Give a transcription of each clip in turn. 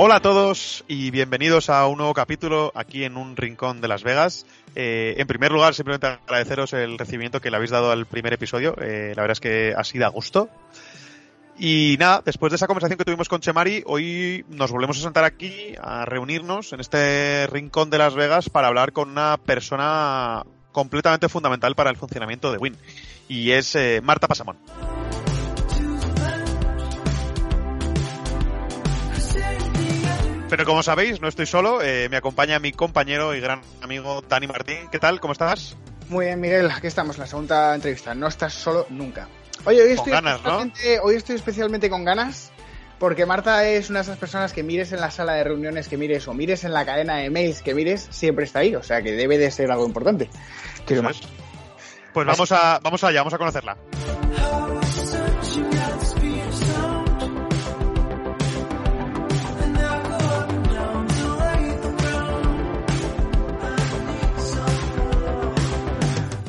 Hola a todos y bienvenidos a un nuevo capítulo aquí en un rincón de Las Vegas. Eh, en primer lugar, simplemente agradeceros el recibimiento que le habéis dado al primer episodio. Eh, la verdad es que ha sido a gusto. Y nada, después de esa conversación que tuvimos con Chemari, hoy nos volvemos a sentar aquí, a reunirnos en este rincón de Las Vegas para hablar con una persona completamente fundamental para el funcionamiento de Win. Y es eh, Marta Pasamón. Pero como sabéis, no estoy solo, eh, me acompaña mi compañero y gran amigo Dani Martín. ¿Qué tal? ¿Cómo estás? Muy bien, Miguel, aquí estamos, la segunda entrevista. No estás solo nunca. Oye, hoy estoy, ganas, ¿no? hoy estoy especialmente con ganas porque Marta es una de esas personas que mires en la sala de reuniones que mires o mires en la cadena de mails que mires, siempre está ahí. O sea que debe de ser algo importante. Quiero más. Pues vamos a, vamos allá, vamos a conocerla.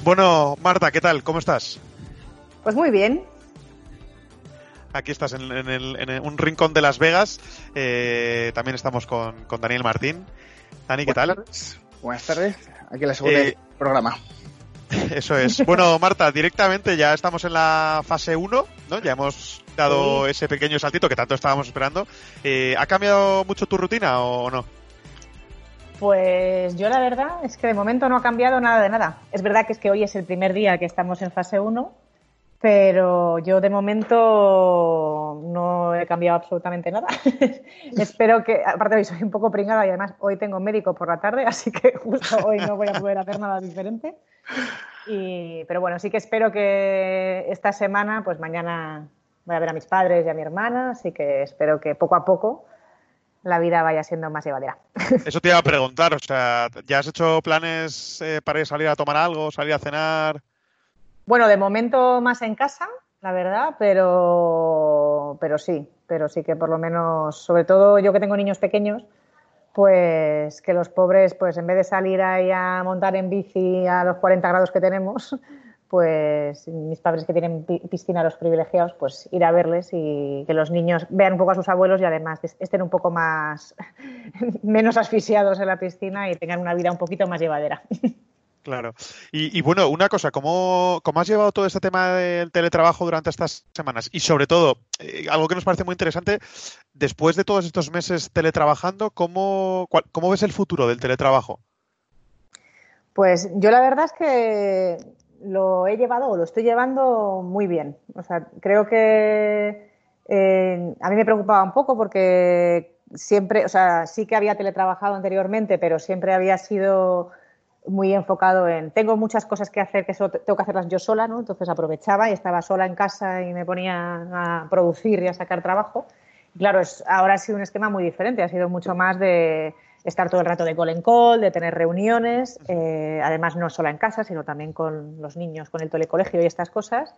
Bueno, Marta, ¿qué tal? ¿Cómo estás? Pues muy bien. Aquí estás en, en, el, en un rincón de Las Vegas. Eh, también estamos con, con, Daniel Martín. Dani, ¿qué Buenas tal? Tardes. Buenas tardes. Aquí la segunda Eh, programa. Eso es. Bueno, Marta, directamente ya estamos en la fase 1, ¿no? Ya hemos dado ese pequeño saltito que tanto estábamos esperando. Eh, ¿Ha cambiado mucho tu rutina o no? Pues yo la verdad es que de momento no ha cambiado nada de nada. Es verdad que es que hoy es el primer día que estamos en fase 1, pero yo de momento no he cambiado absolutamente nada. Espero que, aparte hoy soy un poco pringada y además hoy tengo médico por la tarde, así que justo hoy no voy a poder hacer nada diferente. Y, pero bueno, sí que espero que esta semana, pues mañana voy a ver a mis padres y a mi hermana, así que espero que poco a poco la vida vaya siendo más llevadera. Eso te iba a preguntar, o sea, ¿ya has hecho planes eh, para ir a salir a tomar algo, salir a cenar? Bueno, de momento más en casa, la verdad, pero, pero sí, pero sí que por lo menos, sobre todo yo que tengo niños pequeños, pues que los pobres, pues en vez de salir ahí a montar en bici a los 40 grados que tenemos, pues mis padres que tienen piscina, los privilegiados, pues ir a verles y que los niños vean un poco a sus abuelos y además estén un poco más, menos asfixiados en la piscina y tengan una vida un poquito más llevadera. Claro. Y, y, bueno, una cosa, ¿cómo, ¿cómo, has llevado todo este tema del teletrabajo durante estas semanas? Y sobre todo, eh, algo que nos parece muy interesante, después de todos estos meses teletrabajando, ¿cómo, cuál, ¿cómo ves el futuro del teletrabajo? Pues yo la verdad es que lo he llevado o lo estoy llevando muy bien. O sea, creo que eh, a mí me preocupaba un poco porque siempre, o sea, sí que había teletrabajado anteriormente, pero siempre había sido muy enfocado en tengo muchas cosas que hacer que tengo que hacerlas yo sola, ¿no? Entonces aprovechaba y estaba sola en casa y me ponía a producir y a sacar trabajo. Claro, es, ahora ha sido un esquema muy diferente, ha sido mucho más de estar todo el rato de call en call, de tener reuniones, eh, además no solo en casa, sino también con los niños, con el telecolegio y estas cosas.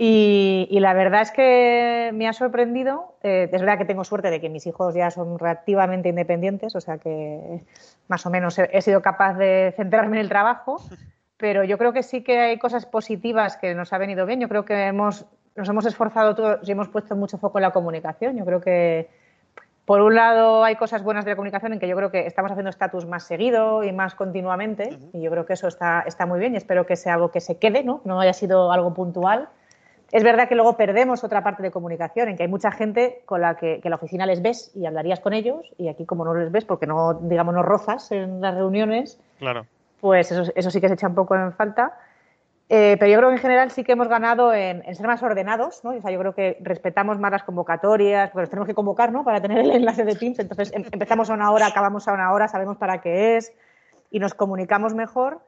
Y, y, la verdad es que me ha sorprendido. Eh, es verdad que tengo suerte de que mis hijos ya son relativamente independientes, o sea que más o menos he, he, sido capaz de centrarme en el trabajo, pero yo creo que sí que hay cosas positivas que nos ha venido bien. Yo creo que hemos, nos hemos esforzado todos y hemos puesto mucho foco en la comunicación. Yo creo que, por un lado, hay cosas buenas de la comunicación en que yo creo que estamos haciendo estatus más seguido y más continuamente, uh -huh. y yo creo que eso está, está muy bien y espero que sea algo que se quede, ¿no? no haya sido algo puntual. Es verdad que luego perdemos otra parte de comunicación, en que hay mucha gente con la que, que la oficina les ves y hablarías con ellos, y aquí como no les ves porque no, digamos, no rozas en las reuniones, claro. pues eso, eso sí que se echa un poco en falta. Eh, pero yo creo que en general sí que hemos ganado en, en, ser más ordenados, ¿no? O sea, yo creo que respetamos más las convocatorias, porque nos tenemos que convocar, ¿no? Para tener el enlace de Teams. Entonces em empezamos a una hora, acabamos a una hora, sabemos para qué es y nos comunicamos mejor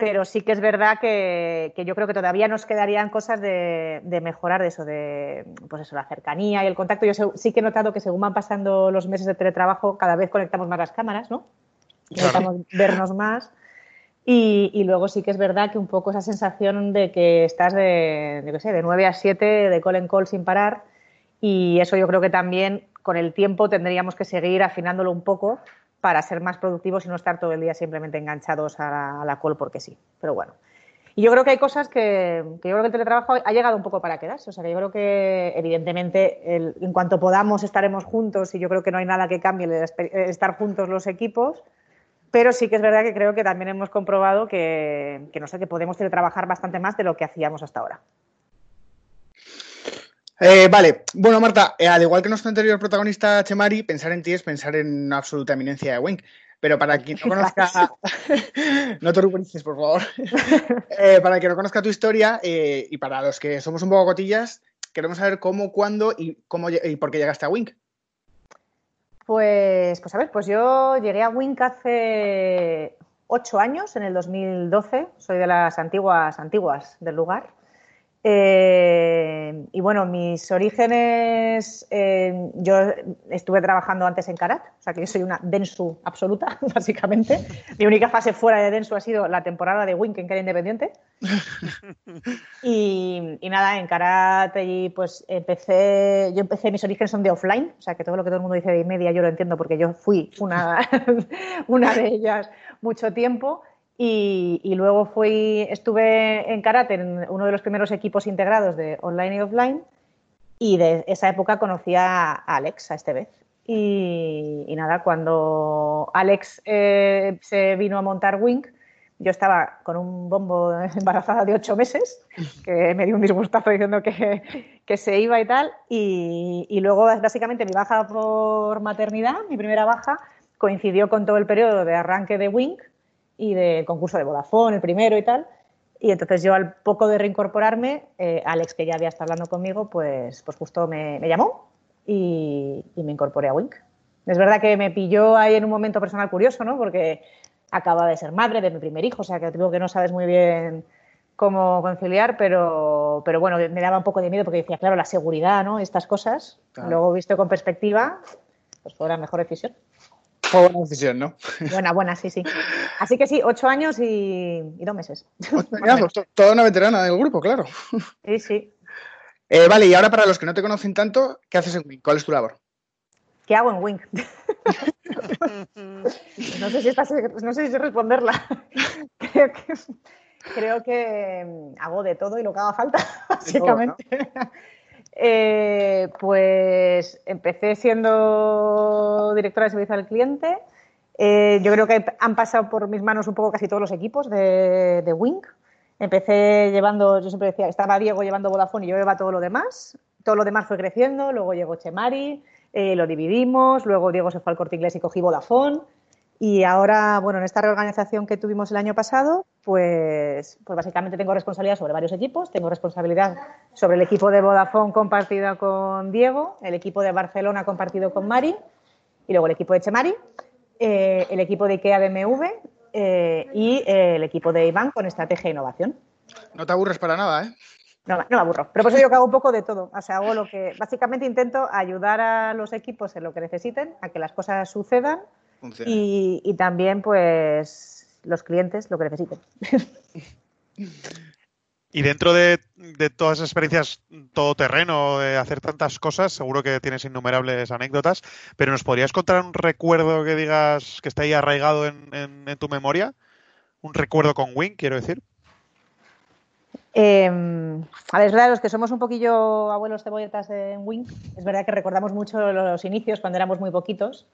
pero sí que es verdad que, que, yo creo que todavía nos quedarían cosas de, de, mejorar de eso, de pues eso, la cercanía y el contacto. Yo sí que he notado que según van pasando los meses de teletrabajo, cada vez conectamos más las cámaras, ¿no? Necesitamos vernos más. Y, luego sí que es verdad que un poco esa sensación de que estás de, yo qué sé, de 9 a 7, de call en call sin parar. Y eso yo creo que también con el tiempo tendríamos que seguir afinándolo un poco para ser más productivos y no estar todo el día simplemente enganchados a la, a call porque sí. Pero bueno. Y yo creo que hay cosas que, yo creo que el teletrabajo ha llegado un poco para quedarse. O sea, que yo creo que evidentemente en cuanto podamos estaremos juntos y yo creo que no hay nada que cambie el estar juntos los equipos. Pero sí que es verdad que creo que también hemos comprobado que, no sé, que podemos teletrabajar bastante más de lo que hacíamos hasta ahora. Eh, vale, bueno Marta, eh, al igual que nuestro anterior protagonista Chemari, pensar en ti es pensar en una absoluta eminencia de Wink. Pero para quien no conozca, no te ruborices, por favor. Eh, para quien no conozca tu historia y para los que somos un poco cotillas, queremos saber cómo, cuándo y cómo y por qué llegaste a Wink. Pues, pues a ver, pues yo llegué a Wink hace ocho años, en el 2012. Soy de las antiguas, antiguas del lugar. Eh, y bueno, mis orígenes, eh, yo estuve trabajando antes en Karat, o sea que yo soy una Densu absoluta, básicamente. Mi única fase fuera de Densu ha sido la temporada de Wink en que era independiente. Y, nada, en Karat y pues empecé, yo empecé, mis orígenes son de offline, o sea que todo lo que todo el mundo dice de media yo lo entiendo porque yo fui una, una de ellas mucho tiempo. Y, luego fui, estuve en karate en uno de los primeros equipos integrados de online y offline. Y de esa época conocí a Alex, a este vez. Y, nada, cuando Alex eh, se vino a montar Wink, yo estaba con un bombo embarazada de ocho meses, que me dio un disgustazo diciendo que, que se iba y tal. Y, y, luego, básicamente, mi baja por maternidad, mi primera baja, coincidió con todo el periodo de arranque de Wink y de concurso de Vodafone, el primero y tal. Y entonces yo al poco de reincorporarme, eh, Alex, que ya había estado hablando conmigo, pues, pues justo me, llamó y, me incorporé a Wink. Es verdad que me pilló ahí en un momento personal curioso, ¿no? Porque acaba de ser madre de mi primer hijo, o sea que digo que no sabes muy bien cómo conciliar, pero, pero bueno, me daba un poco de miedo porque decía, claro, la seguridad, ¿no? Estas cosas. Luego, visto con perspectiva, pues fue la mejor decisión. Fue buena decisión, ¿no? Buena, buena, sí, sí. Así que sí, ocho años y, dos meses. Pues toda una veterana del grupo, claro. Sí, sí. Eh, vale, y ahora para los que no te conocen tanto, ¿qué haces en Wink? ¿Cuál es tu labor? ¿Qué hago en Wink? no, sé si no sé si responderla. creo que, mm, hago de todo y lo que haga falta, básicamente. Eh, pues empecé siendo directora de servicio al cliente. Eh, yo creo que han pasado por mis manos un poco casi todos los equipos de, de Wink. Empecé llevando, yo siempre decía, estaba Diego llevando Vodafone y yo llevaba todo lo demás. Todo lo demás fue creciendo, luego llegó Chemari, eh, lo dividimos, luego Diego se fue al corte inglés y cogí Vodafone. Y ahora, bueno, en esta reorganización que tuvimos el año pasado, pues, pues básicamente tengo responsabilidad sobre varios equipos. Tengo responsabilidad sobre el equipo de Vodafone compartido con Diego, el equipo de Barcelona compartido con Mari y luego el equipo de Chemari, eh, el equipo de IKEA BMW eh, y eh, el equipo de Iván con estrategia e innovación. No te aburres para nada, ¿eh? No, no me aburro. Pero por eso yo que hago un poco de todo. O sea, hago lo que. Básicamente intento ayudar a los equipos en lo que necesiten, a que las cosas sucedan y, también, pues, los clientes lo que necesiten. Y dentro de, todas esas experiencias todoterreno, de hacer tantas cosas, seguro que tienes innumerables anécdotas, pero ¿nos podrías contar un recuerdo que digas que está ahí arraigado en, tu memoria? ¿Un recuerdo con Wing, quiero decir? Em, a ver, es verdad, los que somos un poquillo abuelos cebolletas en Wing, es verdad que recordamos mucho los inicios cuando éramos muy poquitos.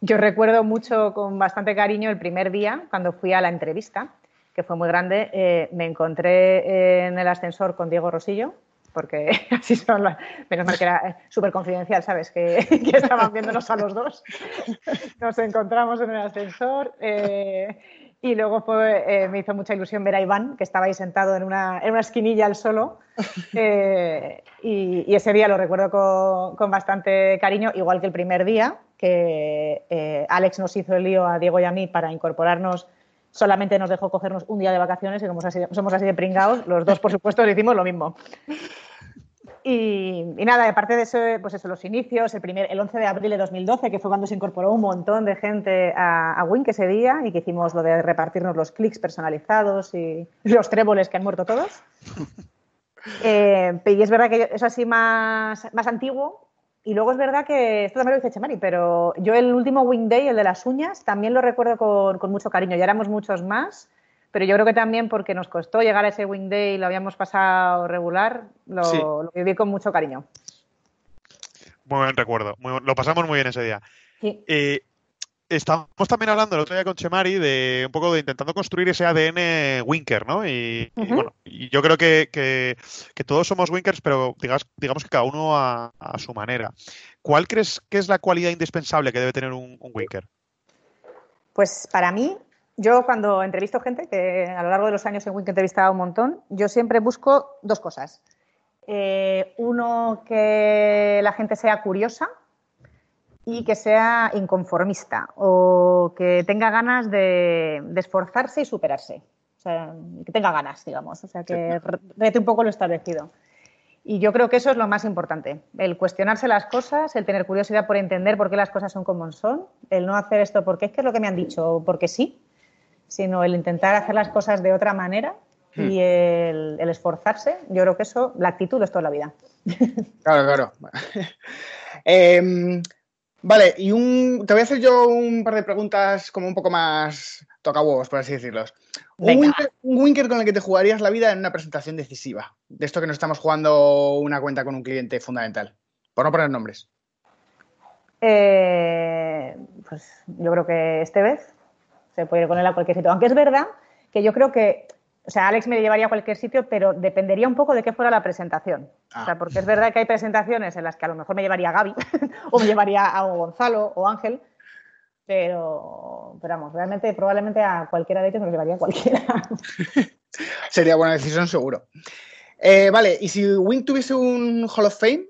Yo recuerdo mucho, con bastante cariño, el primer día, cuando fui a la entrevista, que fue muy grande, eh, me encontré en el ascensor con Diego Rosillo, porque así son las... Menos mal que era eh, súper confidencial, ¿sabes? Que, estaban viéndonos a los dos. Nos encontramos en el ascensor. Eh, y luego me hizo mucha ilusión ver a Iván, que estaba ahí sentado en una, en una esquinilla al solo. y, ese día lo recuerdo con, con, bastante cariño, igual que el primer día, que eh, Alex nos hizo el lío a Diego y a mí para incorporarnos, solamente nos dejó cogernos un día de vacaciones y como somos así de pringados, los dos, por supuesto, hicimos lo mismo. Y, nada, aparte de eso, pues eso, los inicios, el, primer, el 11 de abril de 2012, que fue cuando se incorporó un montón de gente a, a Wink ese día y que hicimos lo de repartirnos los clics personalizados y los tréboles que han muerto todos. Eh, y es verdad que es así más, más antiguo, y luego es verdad que, esto también lo dice Chemari, pero yo el último Wing Day, el de las uñas, también lo recuerdo con, mucho cariño. Ya éramos muchos más, pero yo creo que también porque nos costó llegar a ese Wing Day y lo habíamos pasado regular, lo, viví con mucho cariño. Muy buen recuerdo, lo pasamos muy bien ese día. Sí. Eh, estamos también hablando el otro día con Chemari de un poco de intentando construir ese ADN Winker, ¿no? Y, bueno, y yo creo que, todos somos Winkers, pero digamos, digamos que cada uno a, su manera. ¿Cuál crees que es la cualidad indispensable que debe tener un, un Winker? Pues para mí, yo cuando entrevisto gente, que a lo largo de los años en Wink he entrevistado un montón, yo siempre busco dos cosas. Eh, uno, que la gente sea curiosa y que sea inconformista o que tenga ganas de, esforzarse y superarse. O sea, que tenga ganas, digamos. O sea, que rete un poco lo establecido. Y yo creo que eso es lo más importante, el cuestionarse las cosas, el tener curiosidad por entender por qué las cosas son como son, el no hacer esto porque es que es lo que me han dicho, porque sí, sino el intentar hacer las cosas de otra manera y hmm. el, esforzarse. Yo creo que eso, la actitud es toda la vida. Claro, claro. Em, vale, y un, te voy a hacer yo un par de preguntas como un poco más toca huevos, por así decirlos. Un winker, con el que te jugarías la vida en una presentación decisiva. De esto que nos estamos jugando una cuenta con un cliente fundamental. Por no poner nombres. Eh, pues yo creo que este vez se puede ir con él a cualquier sitio. Aunque es verdad que yo creo que, o sea, Alex me llevaría a cualquier sitio, pero dependería un poco de qué fuera la presentación. O sea, ah. porque es verdad que hay presentaciones en las que a lo mejor me llevaría a Gaby o me llevaría a Gonzalo o Ángel, pero, pero vamos, realmente probablemente a cualquiera de ellos me llevaría a cualquiera. Sería buena decisión, seguro. Eh, vale, y si Wing tuviese un Hall of Fame,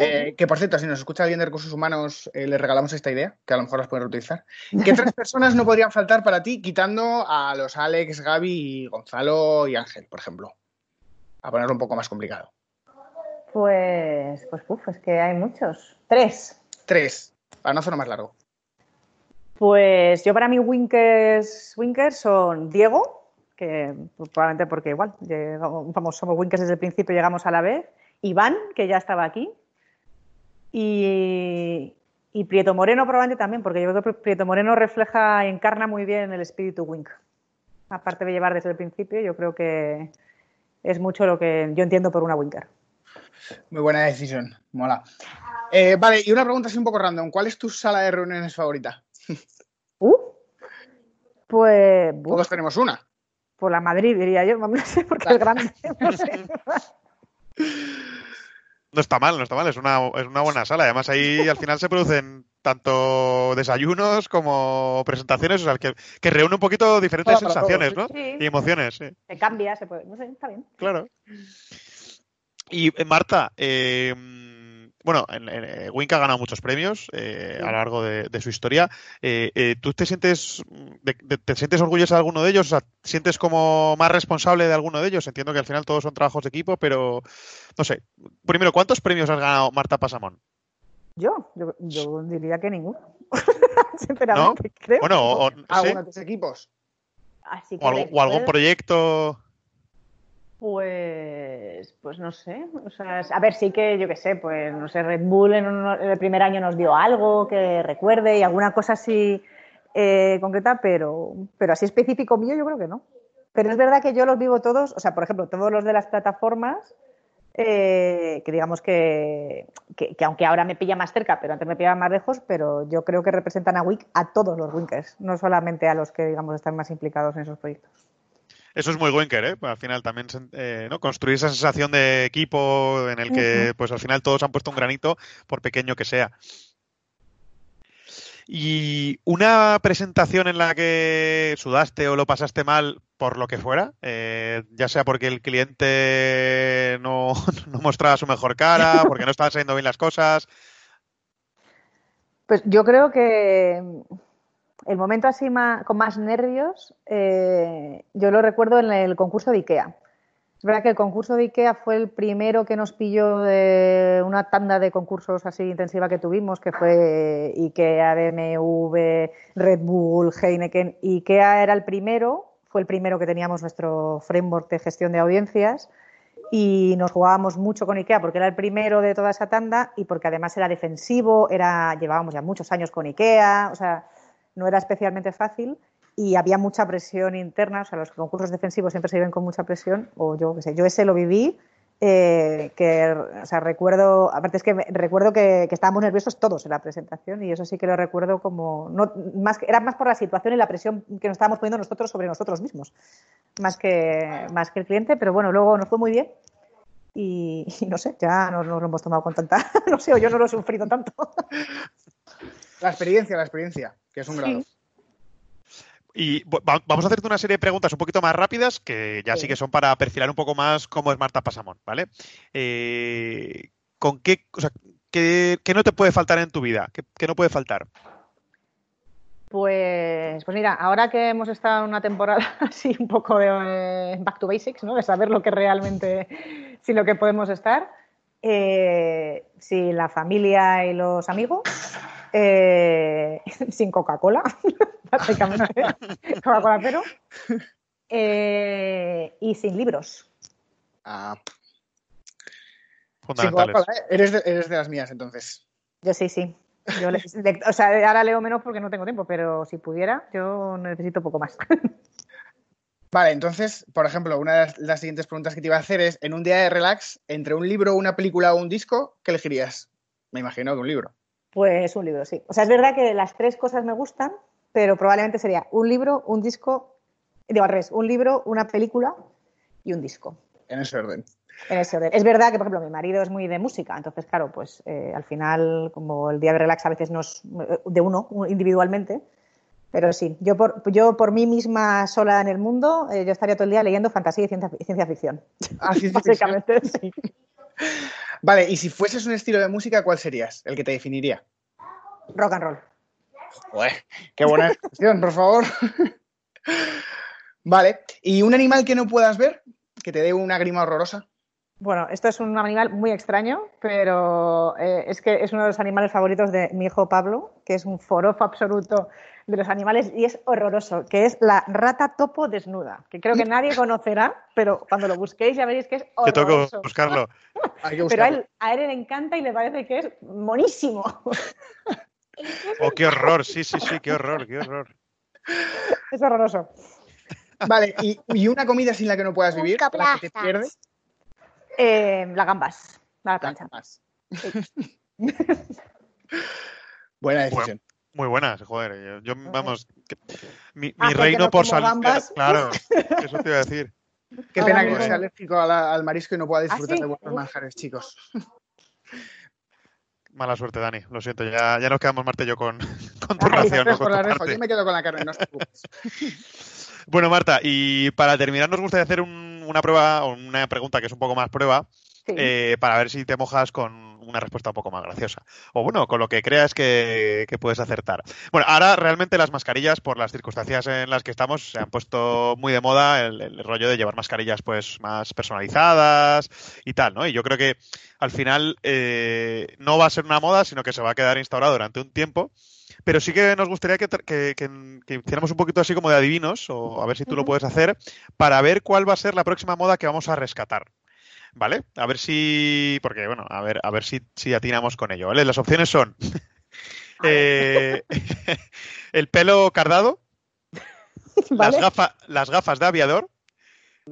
eh, que por cierto, si nos escucha alguien de recursos humanos, eh, le regalamos esta idea, que a lo mejor las pueden reutilizar. ¿Qué tres personas no podrían faltar para ti, quitando a los Alex, Gaby, Gonzalo y Ángel, por ejemplo? A ponerlo un poco más complicado. Pues, pues, uf, es que hay muchos. Tres. Tres, para no hacerlo más largo. Pues yo para mí Winkers, Winkers son Diego, que probablemente porque igual, llegamos, somos Winkers desde el principio, llegamos a la vez. Iván, que ya estaba aquí, y, Prieto Moreno probablemente también, porque yo creo que Prieto Moreno refleja, encarna muy bien el espíritu Wink. Aparte de llevar desde el principio, yo creo que es mucho lo que yo entiendo por una Winker. Muy buena decisión, mola. Eh, vale, y una pregunta así un poco random. ¿Cuál es tu sala de reuniones favorita? Uh, pues. Todos tenemos una. Por la Madrid, diría yo. No sé, porque es grande. No sé. No está mal, no está mal, es una, es una buena sala. Además, ahí al final se producen tanto desayunos como presentaciones, o sea, que, que reúne un poquito diferentes sensaciones, ¿no? Y emociones. Sí. Se cambia, se puede, no sé, está bien. Claro. Y eh, Marta, eh, bueno, en, eh, Wink ha ganado muchos premios eh, a lo largo de, su historia. Eh, ¿Tú te sientes, te sientes orgullosa de alguno de ellos? O sea, ¿sientes como más responsable de alguno de ellos? Entiendo que al final todos son trabajos de equipo, pero no sé. Primero, ¿cuántos premios has ganado Marta Pasamón? Yo, yo, diría que ninguno. Sinceramente, creo. Bueno, o, ¿Alguno de tus equipos? o algún proyecto. Pues, pues no sé. O sea, a ver, sí que yo qué sé, pues no sé, Red Bull en, el primer año nos dio algo que recuerde y alguna cosa así eh, concreta, pero, pero así específico mío yo creo que no. Pero es verdad que yo los vivo todos, o sea, por ejemplo, todos los de las plataformas, eh, que digamos que, que, aunque ahora me pilla más cerca, pero antes me pillaba más lejos, pero yo creo que representan a Wink a todos los Winkers, no solamente a los que digamos están más implicados en esos proyectos. Eso es muy Winker, ¿eh? Al final también eh, ¿no? construir esa sensación de equipo en el que pues al final todos han puesto un granito, por pequeño que sea. Y una presentación en la que sudaste o lo pasaste mal por lo que fuera, eh, ya sea porque el cliente no, no mostraba su mejor cara, porque no estaban saliendo bien las cosas. Pues yo creo que el momento así con más nervios, eh, yo lo recuerdo en el concurso de IKEA. Es verdad que el concurso de IKEA fue el primero que nos pilló de una tanda de concursos así intensiva que tuvimos, que fue IKEA, BMW, Red Bull, Heineken. IKEA era el primero, fue el primero que teníamos nuestro framework de gestión de audiencias y nos jugábamos mucho con IKEA porque era el primero de toda esa tanda y porque además era defensivo, era llevábamos ya muchos años con IKEA, o sea, no era especialmente fácil. y había mucha presión interna, o sea, los concursos defensivos siempre se viven con mucha presión, o yo qué sé, yo ese lo viví, eh, que, o sea, recuerdo, aparte es que recuerdo que, estábamos nerviosos todos en la presentación y eso sí que lo recuerdo como, no, más, era más por la situación y la presión que nos estábamos poniendo nosotros sobre nosotros mismos, más que, más que el cliente, pero bueno, luego nos fue muy bien y, no sé, ya nos, nos, lo hemos tomado con tanta, no sé, o yo no lo he sufrido tanto. La experiencia, la experiencia, que es un grado. Y vamos a hacerte una serie de preguntas un poquito más rápidas, que ya sí, que son para perfilar un poco más cómo es Marta Pasamón, ¿vale? Eh, ¿Con qué, o sea, qué, no te puede faltar en tu vida? ¿Qué, no puede faltar? Pues, pues mira, ahora que hemos estado en una temporada así un poco de eh, back to basics, ¿no? De saber lo que realmente, sí lo que podemos estar, eh, si la familia y los amigos, eh, sin Coca-Cola, básicamente, Coca-Cola pero, eh, y sin libros. Ah. Fundamentales. ¿eh? eres, de, eres de las mías, entonces. Yo sí, sí. o sea, ahora leo menos porque no tengo tiempo, pero si pudiera, yo necesito poco más. Vale, entonces, por ejemplo, una de las siguientes preguntas que te iba a hacer es, en un día de relax, entre un libro, una película o un disco, ¿qué elegirías? Me imagino que un libro. Pues un libro, sí. O sea, es verdad que las tres cosas me gustan, pero probablemente sería un libro, un disco, digo al revés, un libro, una película y un disco. En ese orden. En ese orden. Es verdad que, por ejemplo, mi marido es muy de música, entonces, claro, pues eh, al final, como el día de relax a veces no es eh, de uno, individualmente, pero sí, yo por, yo por mí misma sola en el mundo, eh, yo estaría todo el día leyendo fantasía y ciencia, ciencia ficción. Ah, Básicamente, sí. Vale, y si fueses un estilo de música, ¿cuál serías? El que te definiría. Rock and roll. qué buena descripción, por favor. vale, ¿y un animal que no puedas ver? Que te dé una grima horrorosa. Bueno, esto es un animal muy extraño, pero eh, es que es uno de los animales favoritos de mi hijo Pablo, que es un forofo absoluto de los animales y es horroroso, que es la rata topo desnuda, que creo que nadie conocerá, pero cuando lo busquéis ya veréis que es horroroso. Que tengo que buscarlo. Pero a él, a él, le encanta y le parece que es monísimo. Oh, qué horror, sí, sí, sí, qué horror, qué horror. Es horroroso. Vale, ¿y, una comida sin la que no puedas vivir? ¿La que te pierdes? Eh, las gambas, la plancha. Buena decisión. muy buena, joder. Yo, vamos, mi, ah, reino por salir. Claro, eso te iba a decir. Qué pena que sea alérgico al, marisco y no pueda ¿Ah, disfrutar de buenos manjares, chicos. Mala suerte, Dani. Lo siento, ya, ya nos quedamos Marta y yo con, con tu ración. yo me quedo con la carne, no bueno, Marta, y para terminar nos gustaría hacer una prueba, o una pregunta que es un poco más prueba, eh, para ver si te mojas con una respuesta un poco más graciosa. O bueno, con lo que creas que, puedes acertar. Bueno, ahora realmente las mascarillas, por las circunstancias en las que estamos, se han puesto muy de moda el, rollo de llevar mascarillas pues más personalizadas y tal, ¿no? Y yo creo que al final eh, no va a ser una moda, sino que se va a quedar instaurado durante un tiempo. Pero sí que nos gustaría que, que, hiciéramos un poquito así como de adivinos, o a ver si tú lo puedes hacer, para ver cuál va a ser la próxima moda que vamos a rescatar. ¿vale? A ver si, porque bueno, a ver, a ver si, si atinamos con ello, ¿vale? Las opciones son eh, el pelo cardado, las, las, gafas de aviador,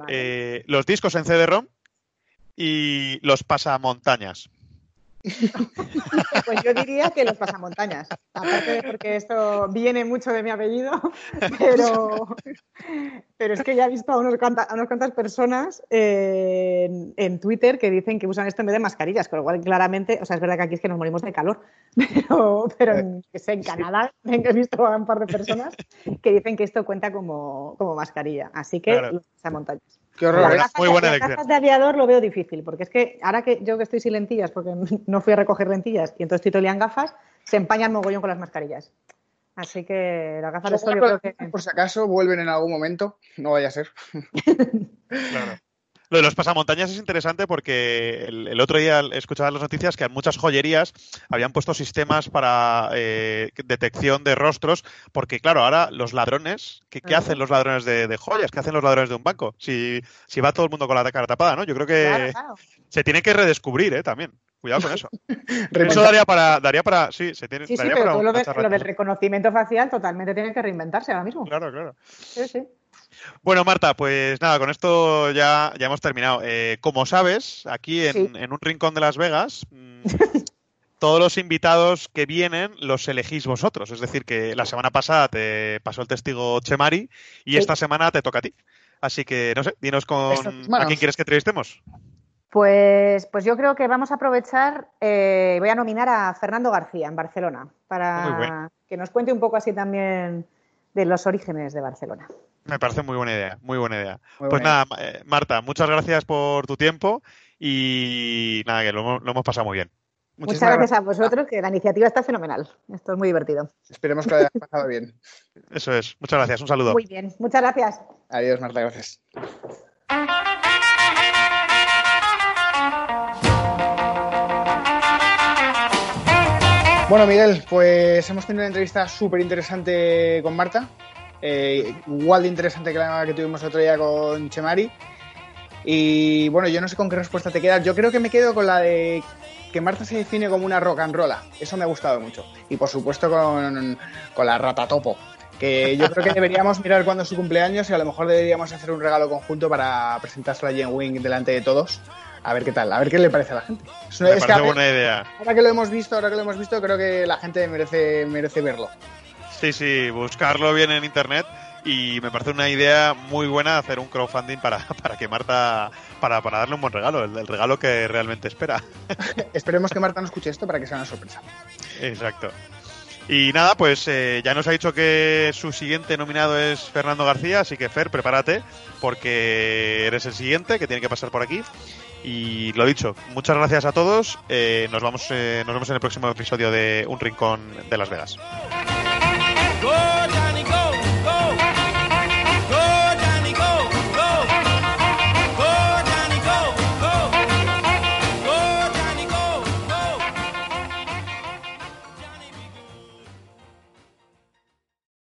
eh, los discos en CD-ROM y los pasamontañas. Pues yo diría que los pasamontañas, aparte de porque esto viene mucho de mi apellido, pero, pero es que ya he visto a, unos a unas cuantas personas en, Twitter que dicen que usan esto en vez de mascarillas, con lo cual claramente, o sea, es verdad que aquí es que nos morimos de calor, pero, pero en, en Canadá he visto a un par de personas que dicen que esto cuenta como, mascarilla, así que los pasamontañas. Qué horror. Las muy buena las gafas de aviador lo veo difícil, porque es que ahora que yo que estoy sin lentillas, porque no fui a recoger lentillas y entonces todo gafas, se empañan mogollón con las mascarillas. Así que las gafas de sol yo creo que... Por si acaso vuelven en algún momento, no vaya a ser. claro. Lo de los pasamontañas es interesante porque el, otro día escuchaba las noticias que en muchas joyerías habían puesto sistemas para eh, detección de rostros, porque claro, ahora los ladrones, ¿qué, hacen los ladrones de, joyas? ¿Qué hacen los ladrones de un banco? Si, si va todo el mundo con la cara tapada, ¿no? Yo creo que se tiene que redescubrir, ¿eh? También. Cuidado con eso. eso daría para, daría para, sí, se tiene. Sí, sí, daría pero para lo, de- lo del de- reconocimiento facial totalmente tiene que reinventarse ahora mismo. Claro, claro. Sí, sí. Bueno, Marta, pues nada, con esto ya, ya hemos terminado. Eh, como sabes, aquí en, Sí. en un rincón de Las Vegas, mm, todos los invitados que vienen los elegís vosotros. Es decir, que la semana pasada te pasó el testigo Chemari y Sí. esta semana te toca a ti. Así que, no sé, dinos con a quién quieres que entrevistemos. Pues, pues yo creo que vamos a aprovechar, eh, voy a nominar a Fernando García en Barcelona, para que nos cuente un poco así también de los orígenes de Barcelona. Me parece muy buena idea, muy buena idea. Muy pues buena nada, eh, Marta, muchas gracias por tu tiempo y nada, que lo, hemos- lo hemos pasado muy bien. Muchas Muchísimas gracias a vosotros, que la iniciativa está fenomenal. Esto es muy divertido. Esperemos que lo hayas pasado bien. Eso es, muchas gracias, un saludo. Muy bien, muchas gracias. Adiós, Marta, gracias. Bueno, Miguel, pues hemos tenido una entrevista súper interesante con Marta. Eh, igual de interesante que la que tuvimos el otro día con Chemari. Y bueno, yo no sé con qué respuesta te quedas. Yo creo que me quedo con la de que Marta se define como una rock and rolla. Eso me ha gustado mucho. Y por supuesto con, con la ratatopo. Que yo creo que deberíamos mirar cuándo es su cumpleaños y a lo mejor deberíamos hacer un regalo conjunto para presentárselo a Jen Wing delante de todos. A ver qué tal, a ver qué le parece a la gente. Es una- Me es que parece a- buena idea. ahora que lo hemos visto, ahora que lo hemos visto, creo que la gente merece, merece verlo. Sí, sí, buscarlo bien en internet y me parece una idea muy buena hacer un crowdfunding para, para que Marta, para, para darle un buen regalo, el, el regalo que realmente espera. Esperemos que Marta no escuche esto para que sea una sorpresa. Exacto. Y nada, pues eh, ya nos ha dicho que su siguiente nominado es Fernando García, así que Fer, prepárate, porque eres el siguiente que tiene que pasar por aquí. Y lo dicho, muchas gracias a todos. eh, nos, vamos, eh, nos vemos en el próximo episodio de Un Rincón de Las Vegas.